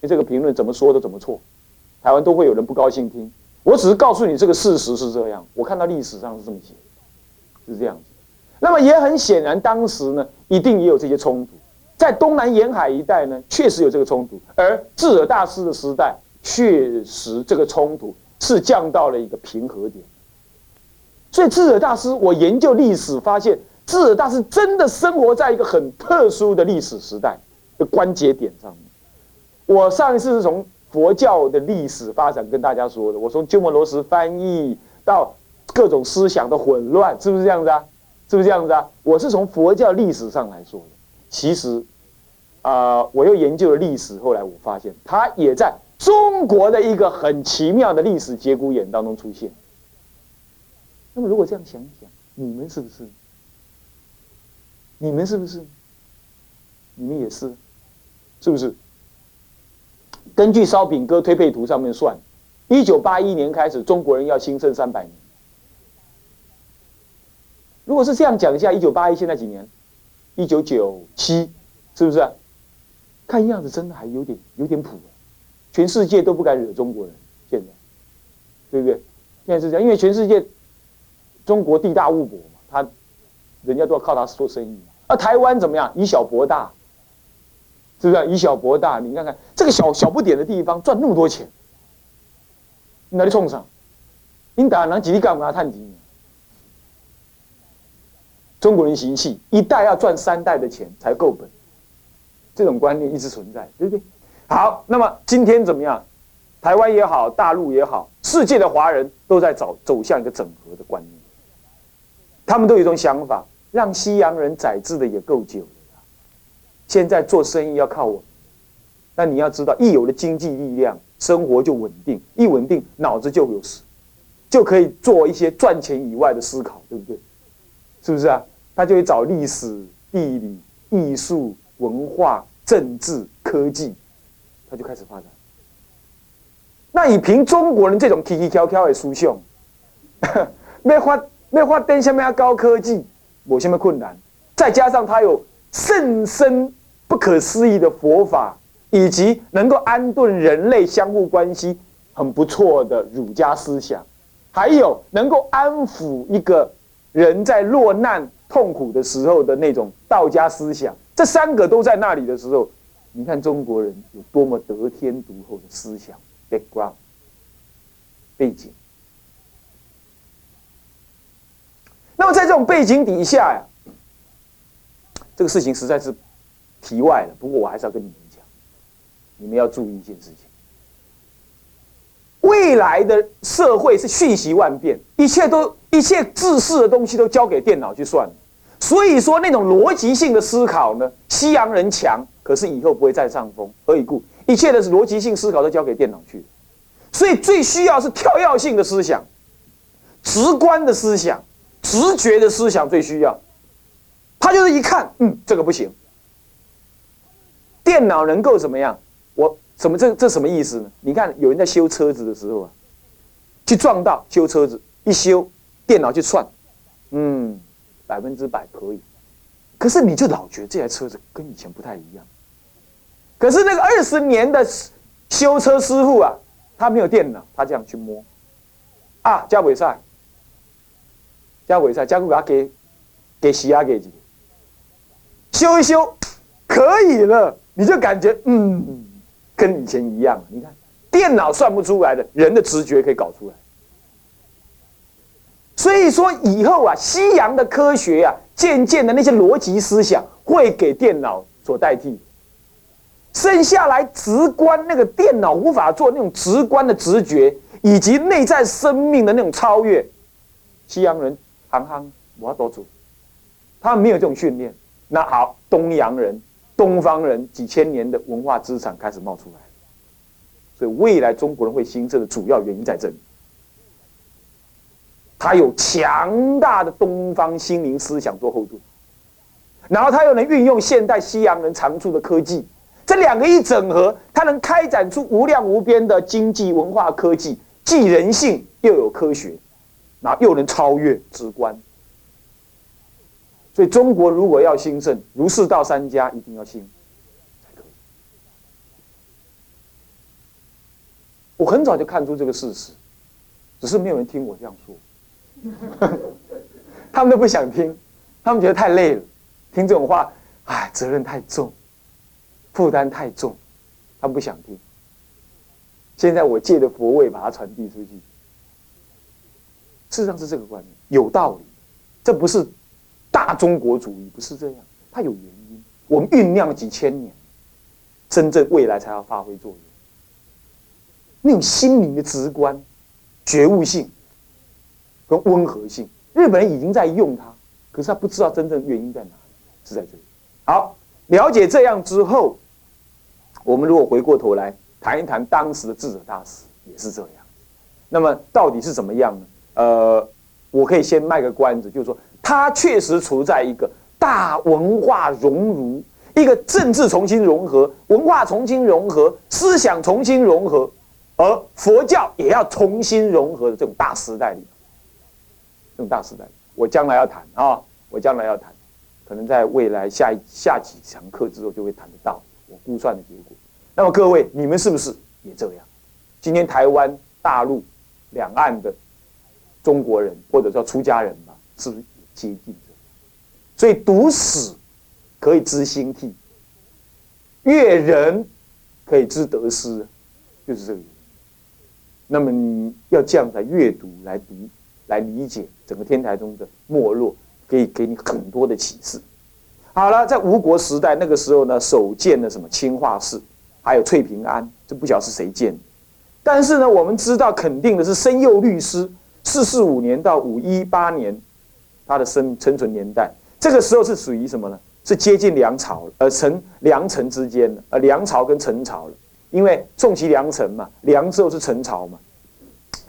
你这个评论怎么说都怎么错，台湾都会有人不高兴听。我只是告诉你这个事实是这样，我看到历史上是这么写，是这样子。那么也很显然，当时呢一定也有这些冲突，在东南沿海一带呢确实有这个冲突，而智者大师的时代确实这个冲突是降到了一个平和点。所以智者大师，我研究历史发现，智者大师真的生活在一个很特殊的历史时代的关节点上面。我上一次是从佛教的历史发展跟大家说的，我从鸠摩罗什翻译到各种思想的混乱，是不是这样子啊？是不是这样子啊？我是从佛教历史上来说的。其实，啊，我又研究了历史，后来我发现，它也在中国的一个很奇妙的历史节骨眼当中出现。那么，如果这样想一想，你们是不是？你们是不是？你们也是，是不是？根据烧饼哥推背图上面算，一九八一年开始，中国人要兴盛三百年。如果是这样讲一下，一九八一现在几年？一九九七，是不是？看样子真的还有点有点谱，全世界都不敢惹中国人，现在，对不对？现在是这样，因为全世界中国地大物博嘛，他人家都要靠他做生意。而台湾怎么样？以小博大。是不是以小博大？你看看这个小小不点的地方赚那么多钱，哪里冲上？你打拿几粒干嘛探底？中国人行气，一代要赚三代的钱才够本，这种观念一直存在，对不对？好，那么今天怎么样？台湾也好，大陆也好，世界的华人都在走走向一个整合的观念，他们都有一种想法，让西洋人宰制的也够久。现在做生意要靠我，那你要知道，一有了经济力量，生活就稳定，一稳定，脑子就有事，就可以做一些赚钱以外的思考，对不对？是不是啊？他就会找历史、地理、艺术、文化、政治、科技，他就开始发展。那以凭中国人这种 K K 跳跳的书相，没发没发展下面高科技，我下面困难，再加上他有甚深。不可思议的佛法，以及能够安顿人类相互关系很不错的儒家思想，还有能够安抚一个人在落难痛苦的时候的那种道家思想，这三个都在那里的时候，你看中国人有多么得天独厚的思想 background 背景。那么在这种背景底下呀，这个事情实在是。题外了，不过我还是要跟你们讲，你们要注意一件事情：未来的社会是瞬息万变，一切都一切自私的东西都交给电脑去算了。所以说，那种逻辑性的思考呢，西洋人强，可是以后不会占上风。何以故？一切的是逻辑性思考都交给电脑去，所以最需要是跳跃性的思想、直观的思想、直觉的思想最需要。他就是一看，嗯，这个不行。电脑能够怎么样？我什么这这什么意思呢？你看有人在修车子的时候啊，去撞到修车子一修，电脑去算，嗯，百分之百可以。可是你就老觉得这台车子跟以前不太一样。可是那个二十年的修车师傅啊，他没有电脑，他这样去摸，啊，加尾赛，加尾赛，加给他给给洗牙给几，修一修，可以了。你就感觉嗯，跟以前一样。你看，电脑算不出来的，人的直觉可以搞出来。所以说以后啊，西洋的科学呀，渐渐的那些逻辑思想会给电脑所代替，剩下来直观那个电脑无法做那种直观的直觉，以及内在生命的那种超越，西洋人行行我要多做，他们没有这种训练。那好，东洋人。东方人几千年的文化资产开始冒出来，所以未来中国人会兴盛的主要原因在这里。他有强大的东方心灵思想做后盾，然后他又能运用现代西洋人长处的科技，这两个一整合，他能开展出无量无边的经济、文化、科技，既人性又有科学，那又能超越直观。所以中国如果要兴盛，儒释道三家一定要兴才可以。我很早就看出这个事实，只是没有人听我这样说，他们都不想听，他们觉得太累了，听这种话，哎，责任太重，负担太重，他们不想听。现在我借着佛位把它传递出去，事实上是这个观念有道理，这不是大中国主义，不是这样，它有原因。我们酝酿了几千年，真正未来才要发挥作用。那种心灵的直观、觉悟性跟温和性，日本人已经在用它，可是他不知道真正原因在哪里，是在这里。好，了解这样之后，我们如果回过头来谈一谈当时的智者大师，也是这样。那么到底是怎么样呢？呃，我可以先卖个关子，就是说，他确实处在一个大文化熔炉、一个政治重新融合、文化重新融合、思想重新融合。而佛教也要重新融合的这种大时代里，这种大时代，我将来要谈啊，我将来要谈，可能在未来下下几堂课之后就会谈得到我估算的结果。那么各位，你们是不是也这样？今天台湾、大陆、两岸的中国人或者叫出家人吧，是不是接近这样？所以读史可以知兴替，阅人可以知得失，就是这个。那么你要这样来阅读、来读、来理解整个天台宗的没落，可以给你很多的启示。好了，在吴国时代那个时候呢，首建的什么清化寺，还有翠屏庵，这不晓得是谁建的。但是呢，我们知道肯定的是申佑律师，四四五年到五一八年，他的生生存年代，这个时候是属于什么呢？是接近梁朝，呃，陈梁陈之间的，呃，梁朝跟陈朝了。因为宋齐梁陈嘛，梁之后是陈朝嘛，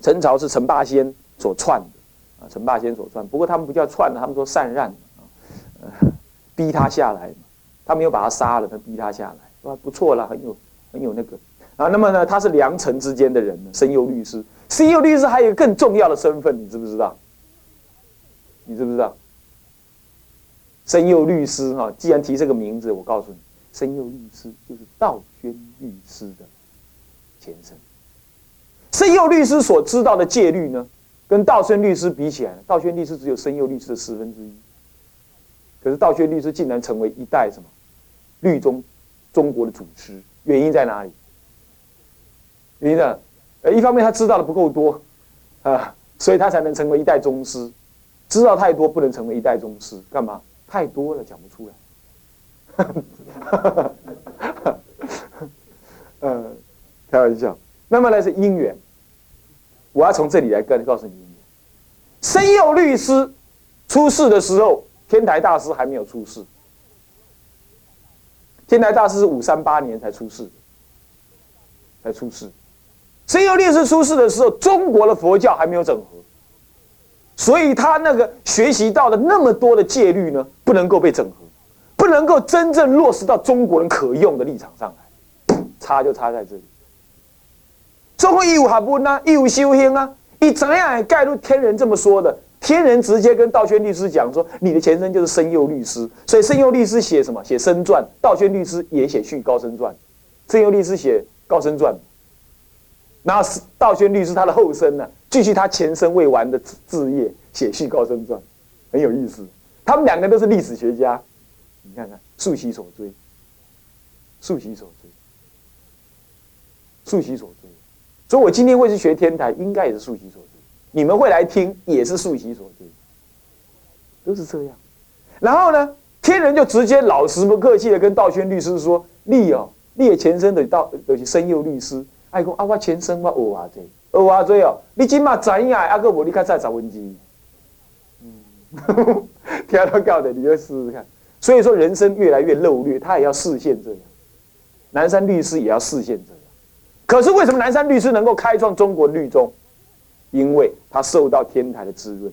陈朝是陈霸先所篡的啊，陈霸先所篡。不过他们不叫篡，他们说禅让啊，逼他下来嘛。他没有把他杀了，他逼他下来，啊，不错了，很有很有那个啊。那么呢，他是梁陈之间的人呢，申佑律师。申佑律师还有更重要的身份，你知不知道？你知不知道？申佑律师哈，既然提这个名字，我告诉你。申佑律师就是道宣律师的前身。申佑律师所知道的戒律呢，跟道宣律师比起来，道宣律师只有申佑律师的四分之一。可是道宣律师竟然成为一代什么律宗中国的祖师，原因在哪里？原因呢？呃，一方面他知道的不够多啊，所以他才能成为一代宗师。知道太多不能成为一代宗师，干嘛？太多了讲不出来。呃，开玩笑。那么呢是因缘，我要从这里来跟告诉你因缘。申佑律师出世的时候，天台大师还没有出世。天台大师是五三八年才出世，才出世。申佑律师出世的时候，中国的佛教还没有整合，所以他那个学习到的那么多的戒律呢，不能够被整合。不能够真正落实到中国人可用的立场上来，差就差在这里。中国义务学问啊，义务修行啊，你怎样盖入天人这么说的？天人直接跟道宣律师讲说，你的前身就是生佑律师，所以生佑律师写什么？写生传。道宣律师也写续高僧传，生佑律师写高僧传，然后道宣律师他的后生呢，继续他前生未完的志业，写续高僧传，很有意思。他们两个都是历史学家。你看看，素习所追，素习所追，素习所追。所以我今天会去学天台，应该也是素习所追。你们会来听，也是素习所追，都是这样。然后呢，天人就直接老实不客气的跟道宣律师说：“你哦，你的前身的道，有些生佑律师，哎讲啊，我前身我学啊这，学啊这哦，你今嘛知影，啊个无你看再十分之一。嗯，听到教的，你就试试看。”所以说，人生越来越漏略，他也要视线这样。南山律师也要视线这样。可是为什么南山律师能够开创中国律宗？因为他受到天台的滋润，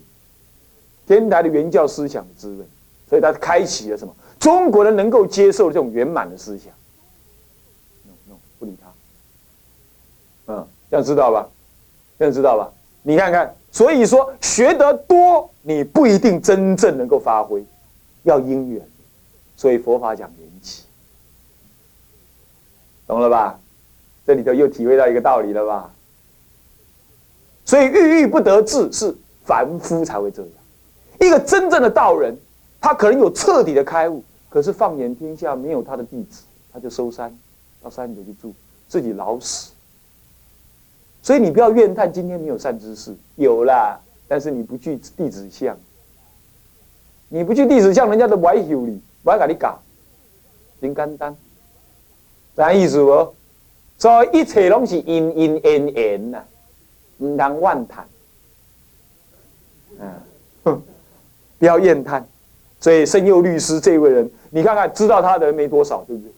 天台的原教思想的滋润，所以他开启了什么？中国人能够接受这种圆满的思想。no no，不理他。嗯，这样知道吧？这样知道吧？你看看，所以说学得多，你不一定真正能够发挥，要因缘。所以佛法讲缘起，懂了吧？这里头又体会到一个道理了吧？所以郁郁不得志是凡夫才会这样。一个真正的道人，他可能有彻底的开悟，可是放眼天下没有他的弟子，他就收山，到山里头去住，自己老死。所以你不要怨叹今天没有善知识，有啦，但是你不去弟子相，你不去弟子相，人家都不爱修你，不爱跟你搞，真简单，啥意思不？所以一切拢是因因因缘呐，唔当妄谈，嗯，不要怨叹。所以圣佑律师这位人，你看看知道他的人没多少，对不对？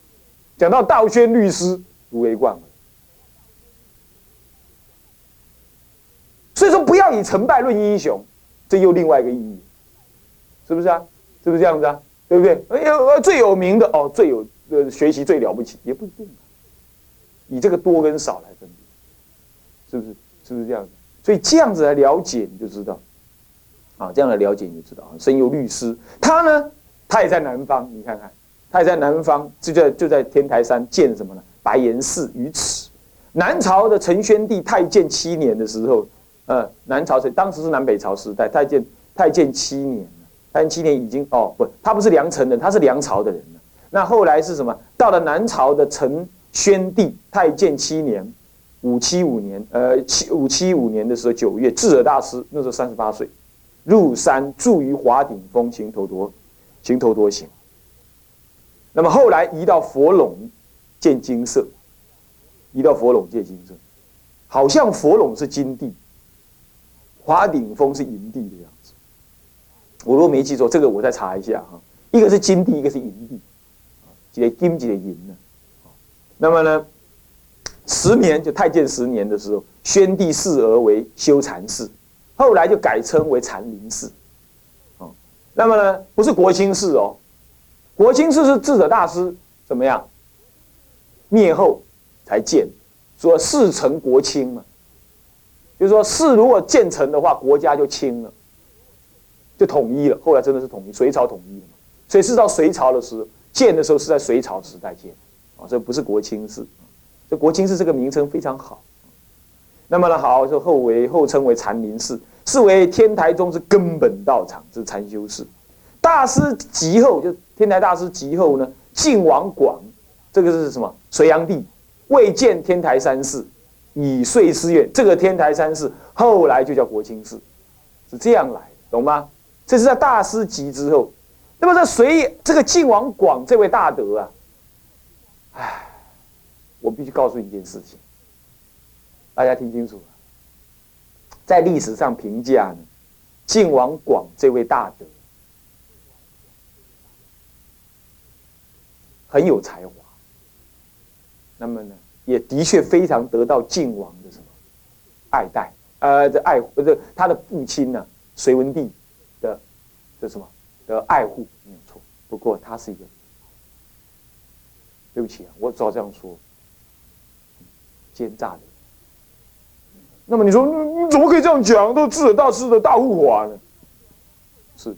讲到道宣律师，如为冠。所以说，不要以成败论英雄，这又另外一个意义，是不是啊？是不是这样子啊？对不对？哎呦，最有名的哦，最有呃学习最了不起，也不一定。以这个多跟少来分别，是不是？是不是这样子？所以这样子来了解，你就知道，啊，这样来了解你就知道啊。申佑律师，他呢，他也在南方，你看看，他也在南方，就在就在天台山建什么呢？白岩寺于此。南朝的陈宣帝太建七年的时候。呃，南朝时当时是南北朝时代，太建太建七年，太建七年已经哦不，他不是梁城人，他是梁朝的人。那后来是什么？到了南朝的陈宣帝太建七年，五七五年，呃七五七五年的时候九月，智者大师那时候三十八岁，入山住于华顶峰，行头多，行头多行。那么后来移到佛陇建金色，移到佛陇建金色，好像佛陇是金地。华顶峰是银地的样子，我如果没记错，这个我再查一下哈。一个是金地，一个是银地，几个金几个银呢？那么呢，十年就太建十年的时候，宣帝视而为修禅寺，后来就改称为禅林寺。那么呢，不是国清寺哦，国清寺是智者大师怎么样灭后才建，说事成国清嘛。就是说，寺如果建成的话，国家就清了，就统一了。后来真的是统一，隋朝统一了嘛。所以是到隋朝的时候建的时候，是在隋朝时代建，啊，这不是国清寺。这国清寺这个名称非常好。那么呢，好，就后为后称为禅林寺，是为天台宗之根本道场，之禅修寺。大师及后，就天台大师及后呢，晋王广，这个是什么？隋炀帝未建天台山寺。以遂寺院，这个天台山寺后来就叫国清寺，是这样来的，懂吗？这是在大师集之后。那么这隋这个晋王广这位大德啊，唉，我必须告诉你一件事情，大家听清楚了，在历史上评价呢，晋王广这位大德很有才华，那么呢？也的确非常得到晋王的什么爱戴，呃，这爱护，这他的父亲呢，隋文帝的的什么的爱护没有错。不过他是一个，对不起啊，我只好这样说，奸诈的。那么你说你怎么可以这样讲？都智者大师的大护法呢？是，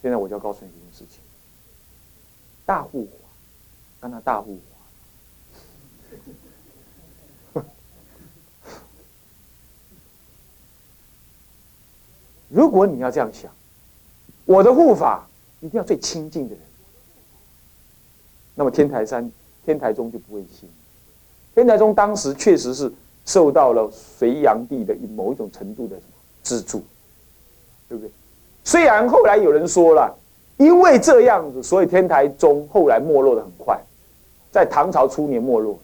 现在我就要告诉你一件事情，大护法，让他大护。如果你要这样想，我的护法一定要最亲近的人，那么天台山、天台宗就不会信。天台宗当时确实是受到了隋炀帝的某一种程度的资助，对不对？虽然后来有人说了，因为这样子，所以天台宗后来没落的很快，在唐朝初年没落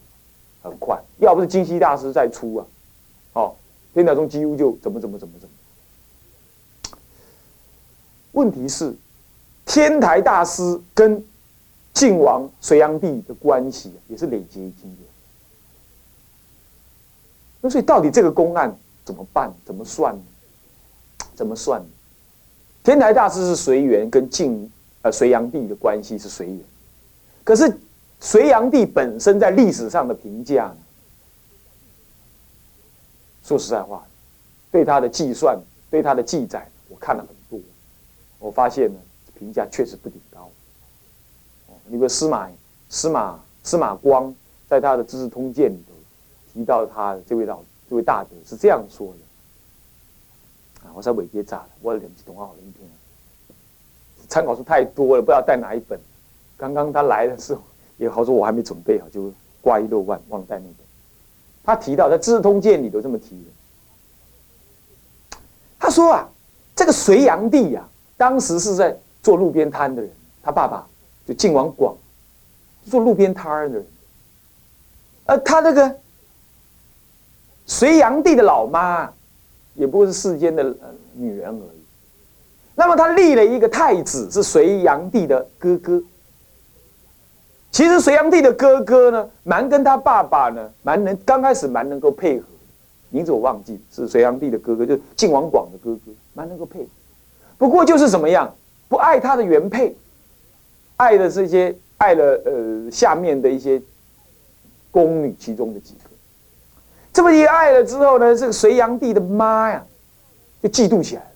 很快。要不是金溪大师再出啊，哦，天台宗几乎就怎么怎么怎么怎么。问题是，天台大师跟晋王隋炀帝的关系也是累积经验。那所以到底这个公案怎么办？怎么算呢？怎么算？天台大师是随缘，跟晋呃隋炀帝的关系是随缘。可是隋炀帝本身在历史上的评价？说实在话，对他的计算，对他的记载，我看了很多。我发现呢，评价确实不顶高。哦，你比如司马司马司马光在他的《资治通鉴》里头提到他这位老这位大德是这样说的：啊，我稍微别炸了，我两句动画好聆听。参考书太多了，不知道带哪一本。刚刚他来的时候，也好说我还没准备好，就挂一漏万，忘了带那本。他提到在《资治通鉴》里头这么提的。他说啊，这个隋炀帝呀，当时是在做路边摊的人，他爸爸就晋王广，做路边摊的人。呃，他那个隋炀帝的老妈，也不过是世间的女人而已。那么他立了一个太子，是隋炀帝的哥哥。其实隋炀帝的哥哥呢，蛮跟他爸爸呢，蛮能刚开始蛮能够配合。名字我忘记是隋炀帝的哥哥，就晋王广的哥哥，蛮能够配合。不过就是怎么样，不爱他的原配，爱的这些爱了呃下面的一些。宫女其中的几个，这么一爱了之后呢，这个隋炀帝的妈呀，就嫉妒起来了，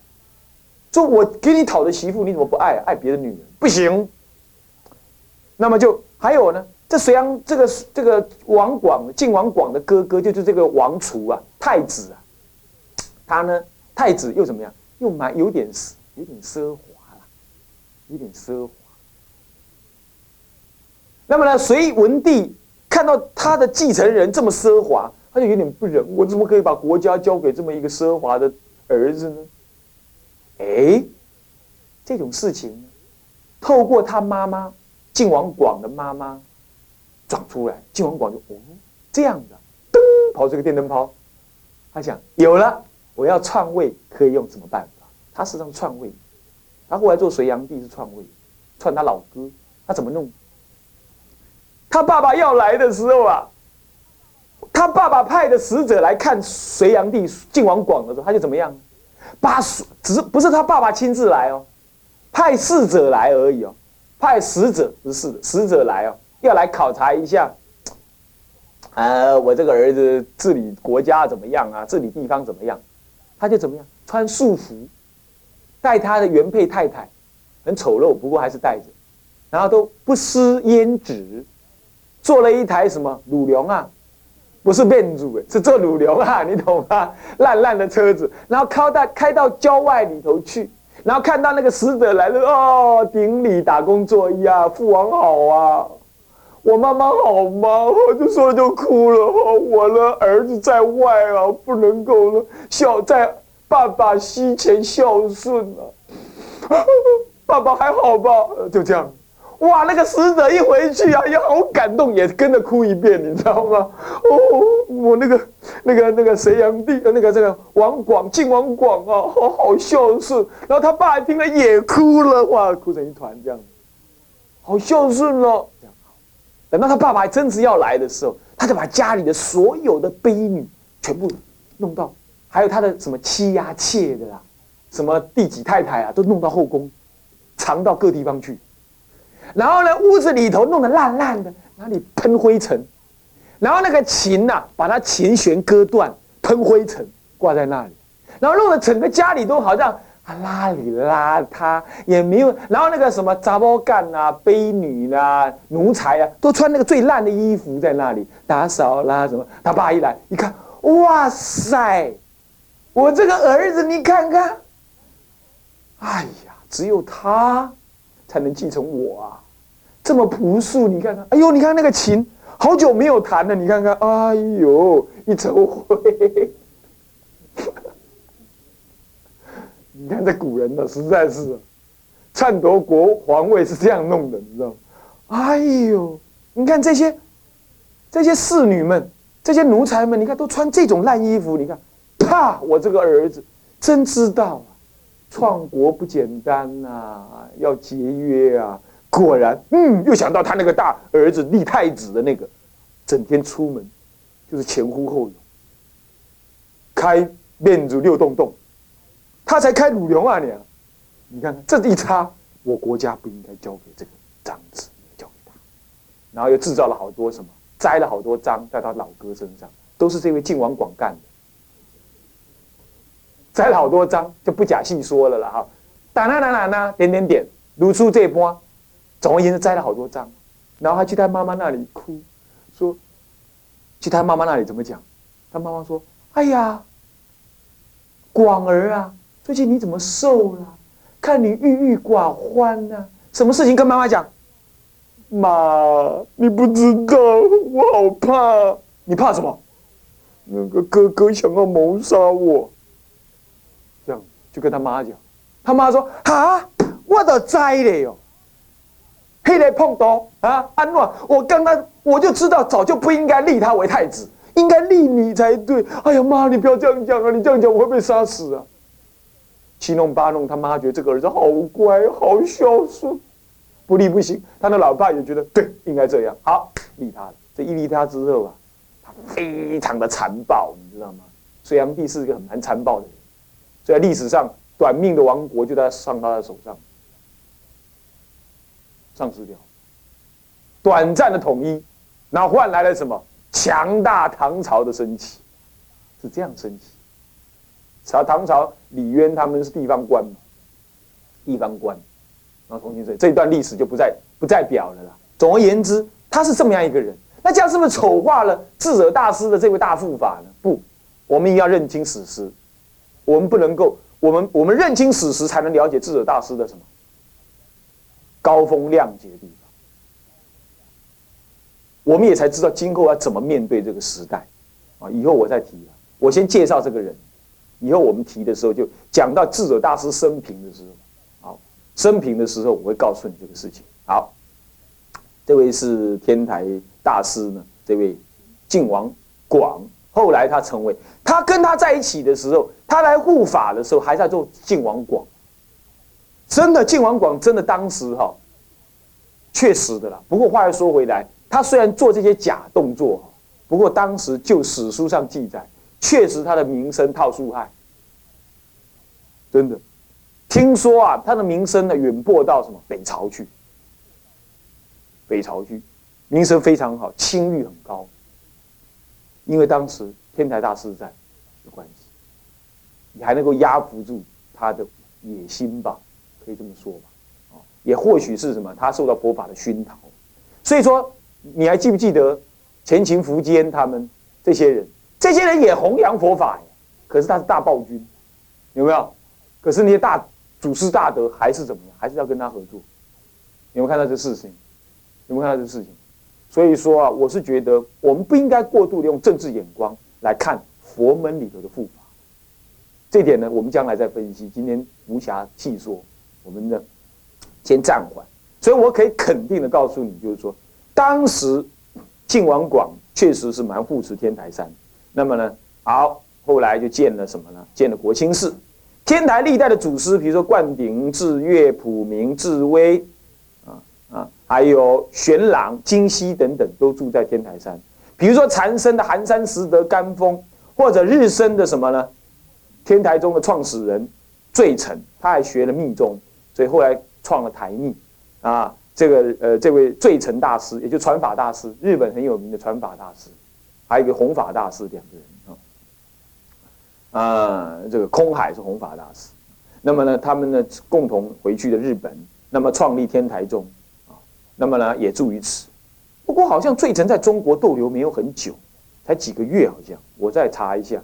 说：“我给你讨的媳妇，你怎么不爱？爱别的女人不行。”那么就还有呢，这隋炀这个这个王广晋王广的哥哥，就是这个王储啊，太子啊，他呢，太子又怎么样？又蛮有点有点奢华了，有点奢华。那么呢，隋文帝。看到他的继承人这么奢华，他就有点不忍。我怎么可以把国家交给这么一个奢华的儿子呢？哎，这种事情，透过他妈妈晋王广的妈妈转出来，晋王广就哦这样的，噔跑出个电灯泡，他想有了，我要篡位可以用什么办？他实际上篡位，他后来做隋炀帝是篡位，篡他老哥，他怎么弄？他爸爸要来的时候啊，他爸爸派的使者来看隋炀帝晋王广的时候，他就怎么样？把只是不是他爸爸亲自来哦，派使者来而已哦，派使者不是使者来哦，要来考察一下，呃，我这个儿子治理国家怎么样啊？治理地方怎么样？他就怎么样？穿素服，带他的原配太太，很丑陋，不过还是带着，然后都不施胭脂。做了一台什么鲁龙啊，不是变主是做鲁龙啊，你懂吗？烂烂的车子，然后开到开到郊外里头去，然后看到那个使者来了，哦，顶礼打工作揖啊，父王好啊，我妈妈好吗？我就说就哭了，我的儿子在外啊，不能够了，小在爸爸膝前孝顺啊，爸爸还好吧？就这样。哇，那个死者一回去啊，也好感动，也跟着哭一遍，你知道吗？哦，我那个、那个、那个隋炀帝，那个这个王广晋王广啊，好好孝顺。然后他爸听了也哭了，哇，哭成一团这样，好孝顺哦。等到他爸爸真是要来的时候，他就把家里的所有的婢女全部弄到，还有他的什么妻呀、妾的啦，什么第几太太啊，都弄到后宫，藏到各地方去。然后呢，屋子里头弄得烂烂的，哪里喷灰尘？然后那个琴呐，把它琴弦割断，喷灰尘挂在那里。然后弄得整个家里都好像邋里邋遢，也没有。然后那个什么杂包干啊、婢女啊、奴才啊，都穿那个最烂的衣服在那里打扫啦什么。他爸一来一看，哇塞，我这个儿子你看看，哎呀，只有他才能继承我啊。这么朴素，你看看，哎呦，你看那个琴，好久没有弹了，你看看，哎呦，一筹灰。你看这古人呢，实在是，篡夺国皇位是这样弄的，你知道吗？哎呦，你看这些，这些侍女们，这些奴才们，你看都穿这种烂衣服，你看，啪，我这个儿子真知道啊，创国不简单呐，要节约啊。果然，嗯，又想到他那个大儿子立太子的那个，整天出门就是前呼后拥，开面子六洞洞，他才开鲁龙啊你！你看看这一插，我国家不应该交给这个长子，交给他，然后又制造了好多什么，栽了好多赃在他老哥身上，都是这位晋王广干的，栽了好多张，就不假细说了了哈，打哪哪哪哪点点点，如出这波。总而言之，摘了好多张，然后他去他妈妈那里哭，说：“去他妈妈那里怎么讲？他妈妈说：‘哎呀，广儿啊，最近你怎么瘦了？看你郁郁寡欢呢？什么事情跟妈妈讲？妈，你不知道，我好怕。你怕什么？那个哥哥想要谋杀我。就跟他妈讲，他妈说：哈，我都栽了哟。黑来碰刀啊，安诺，我刚刚我就知道，早就不应该立他为太子，应该立你才对。哎呀妈，你不要这样讲啊！你这样讲我会被杀死啊！七弄八弄，他妈觉得这个儿子好乖，好孝顺，不立不行。他的老爸也觉得对，应该这样，好立他了。这一立他之后啊，他非常的残暴，你知道吗？隋炀帝是一个很蛮残暴的人，在历史上短命的王国就在上他的手上。丧失掉，短暂的统一，那换来了什么？强大唐朝的升起，是这样升起。朝唐朝李渊他们是地方官嘛，地方官，然后重新这这一段历史就不再不再表了啦。总而言之，他是这么样一个人。那这样是不是丑化了智者大师的这位大护法呢？不，我们一定要认清史实，我们不能够，我们我们认清史实，才能了解智者大师的什么？高风亮节的地方，我们也才知道今后要怎么面对这个时代，啊！以后我再提了，我先介绍这个人，以后我们提的时候就讲到智者大师生平的时候，好，生平的时候我会告诉你这个事情。好，这位是天台大师呢，这位晋王广，后来他成为他跟他在一起的时候，他来护法的时候还在做晋王广。真的晋王广真的当时哈，确实的啦。不过话又说回来，他虽然做这些假动作，不过当时就史书上记载，确实他的名声套书害。真的，听说啊，他的名声呢远播到什么北朝去，北朝去，名声非常好，清誉很高。因为当时天台大师在的关系，你还能够压服住他的野心吧。可以这么说吧，啊，也或许是什么，他受到佛法的熏陶，所以说，你还记不记得前秦苻坚他们这些人？这些人也弘扬佛法，可是他是大暴君，有没有？可是那些大祖师大德还是怎么样？还是要跟他合作？有没有看到这事情？有没有看到这事情？所以说啊，我是觉得我们不应该过度的用政治眼光来看佛门里头的护法，这点呢，我们将来再分析。今天无暇细说。我们呢，先暂缓。所以我可以肯定的告诉你，就是说，当时晋王广确实是蛮护持天台山。那么呢，好，后来就建了什么呢？建了国清寺。天台历代的祖师，比如说灌顶、智月、普明、智威，还有玄朗、金溪等等，都住在天台山。比如说禅僧的寒山拾得甘峰，或者日升的什么呢？天台宗的创始人最澄，他还学了密宗。所以后来创了台密，啊，这个呃，这位最澄大师，也就传法大师，日本很有名的传法大师，还有一个弘法大师，两个人啊，啊，这个空海是弘法大师，那么呢，他们呢共同回去的日本，那么创立天台宗，那么呢也住于此，不过好像最澄在中国逗留没有很久，才几个月好像，我再查一下，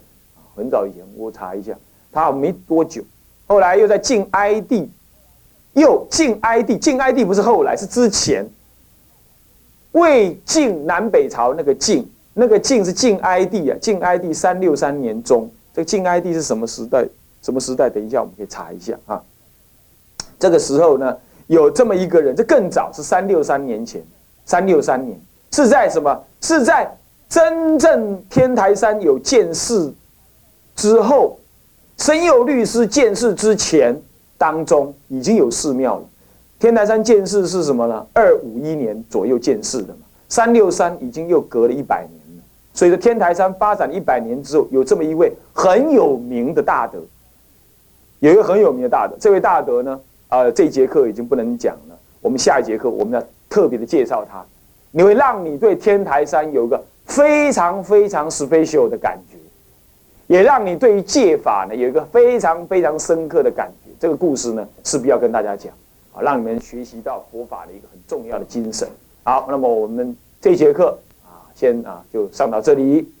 很早以前我查一下，他没多久，后来又在晋哀帝。又晋哀帝，晋哀帝不是后来，是之前。魏晋南北朝那个晋，那个晋是晋哀帝啊，晋哀帝三六三年中，这个晋哀帝是什么时代？什么时代？等一下我们可以查一下啊。这个时候呢，有这么一个人，这更早是三六三年前，三六三年是在什么？是在真正天台山有建寺之后，神佑律师建寺之前。当中已经有寺庙了，天台山建寺是什么呢？二五一年左右建寺的嘛，三六三已经又隔了一百年了。所以说天台山发展一百年之后，有这么一位很有名的大德，有一个很有名的大德。这位大德呢，呃，这节课已经不能讲了，我们下一节课我们要特别的介绍它，你会让你对天台山有一个非常非常 special 的感觉，也让你对于戒法呢有一个非常非常深刻的感觉。这个故事呢，势必要跟大家讲，啊，让你们学习到佛法的一个很重要的精神。好，那么我们这节课啊，先啊就上到这里。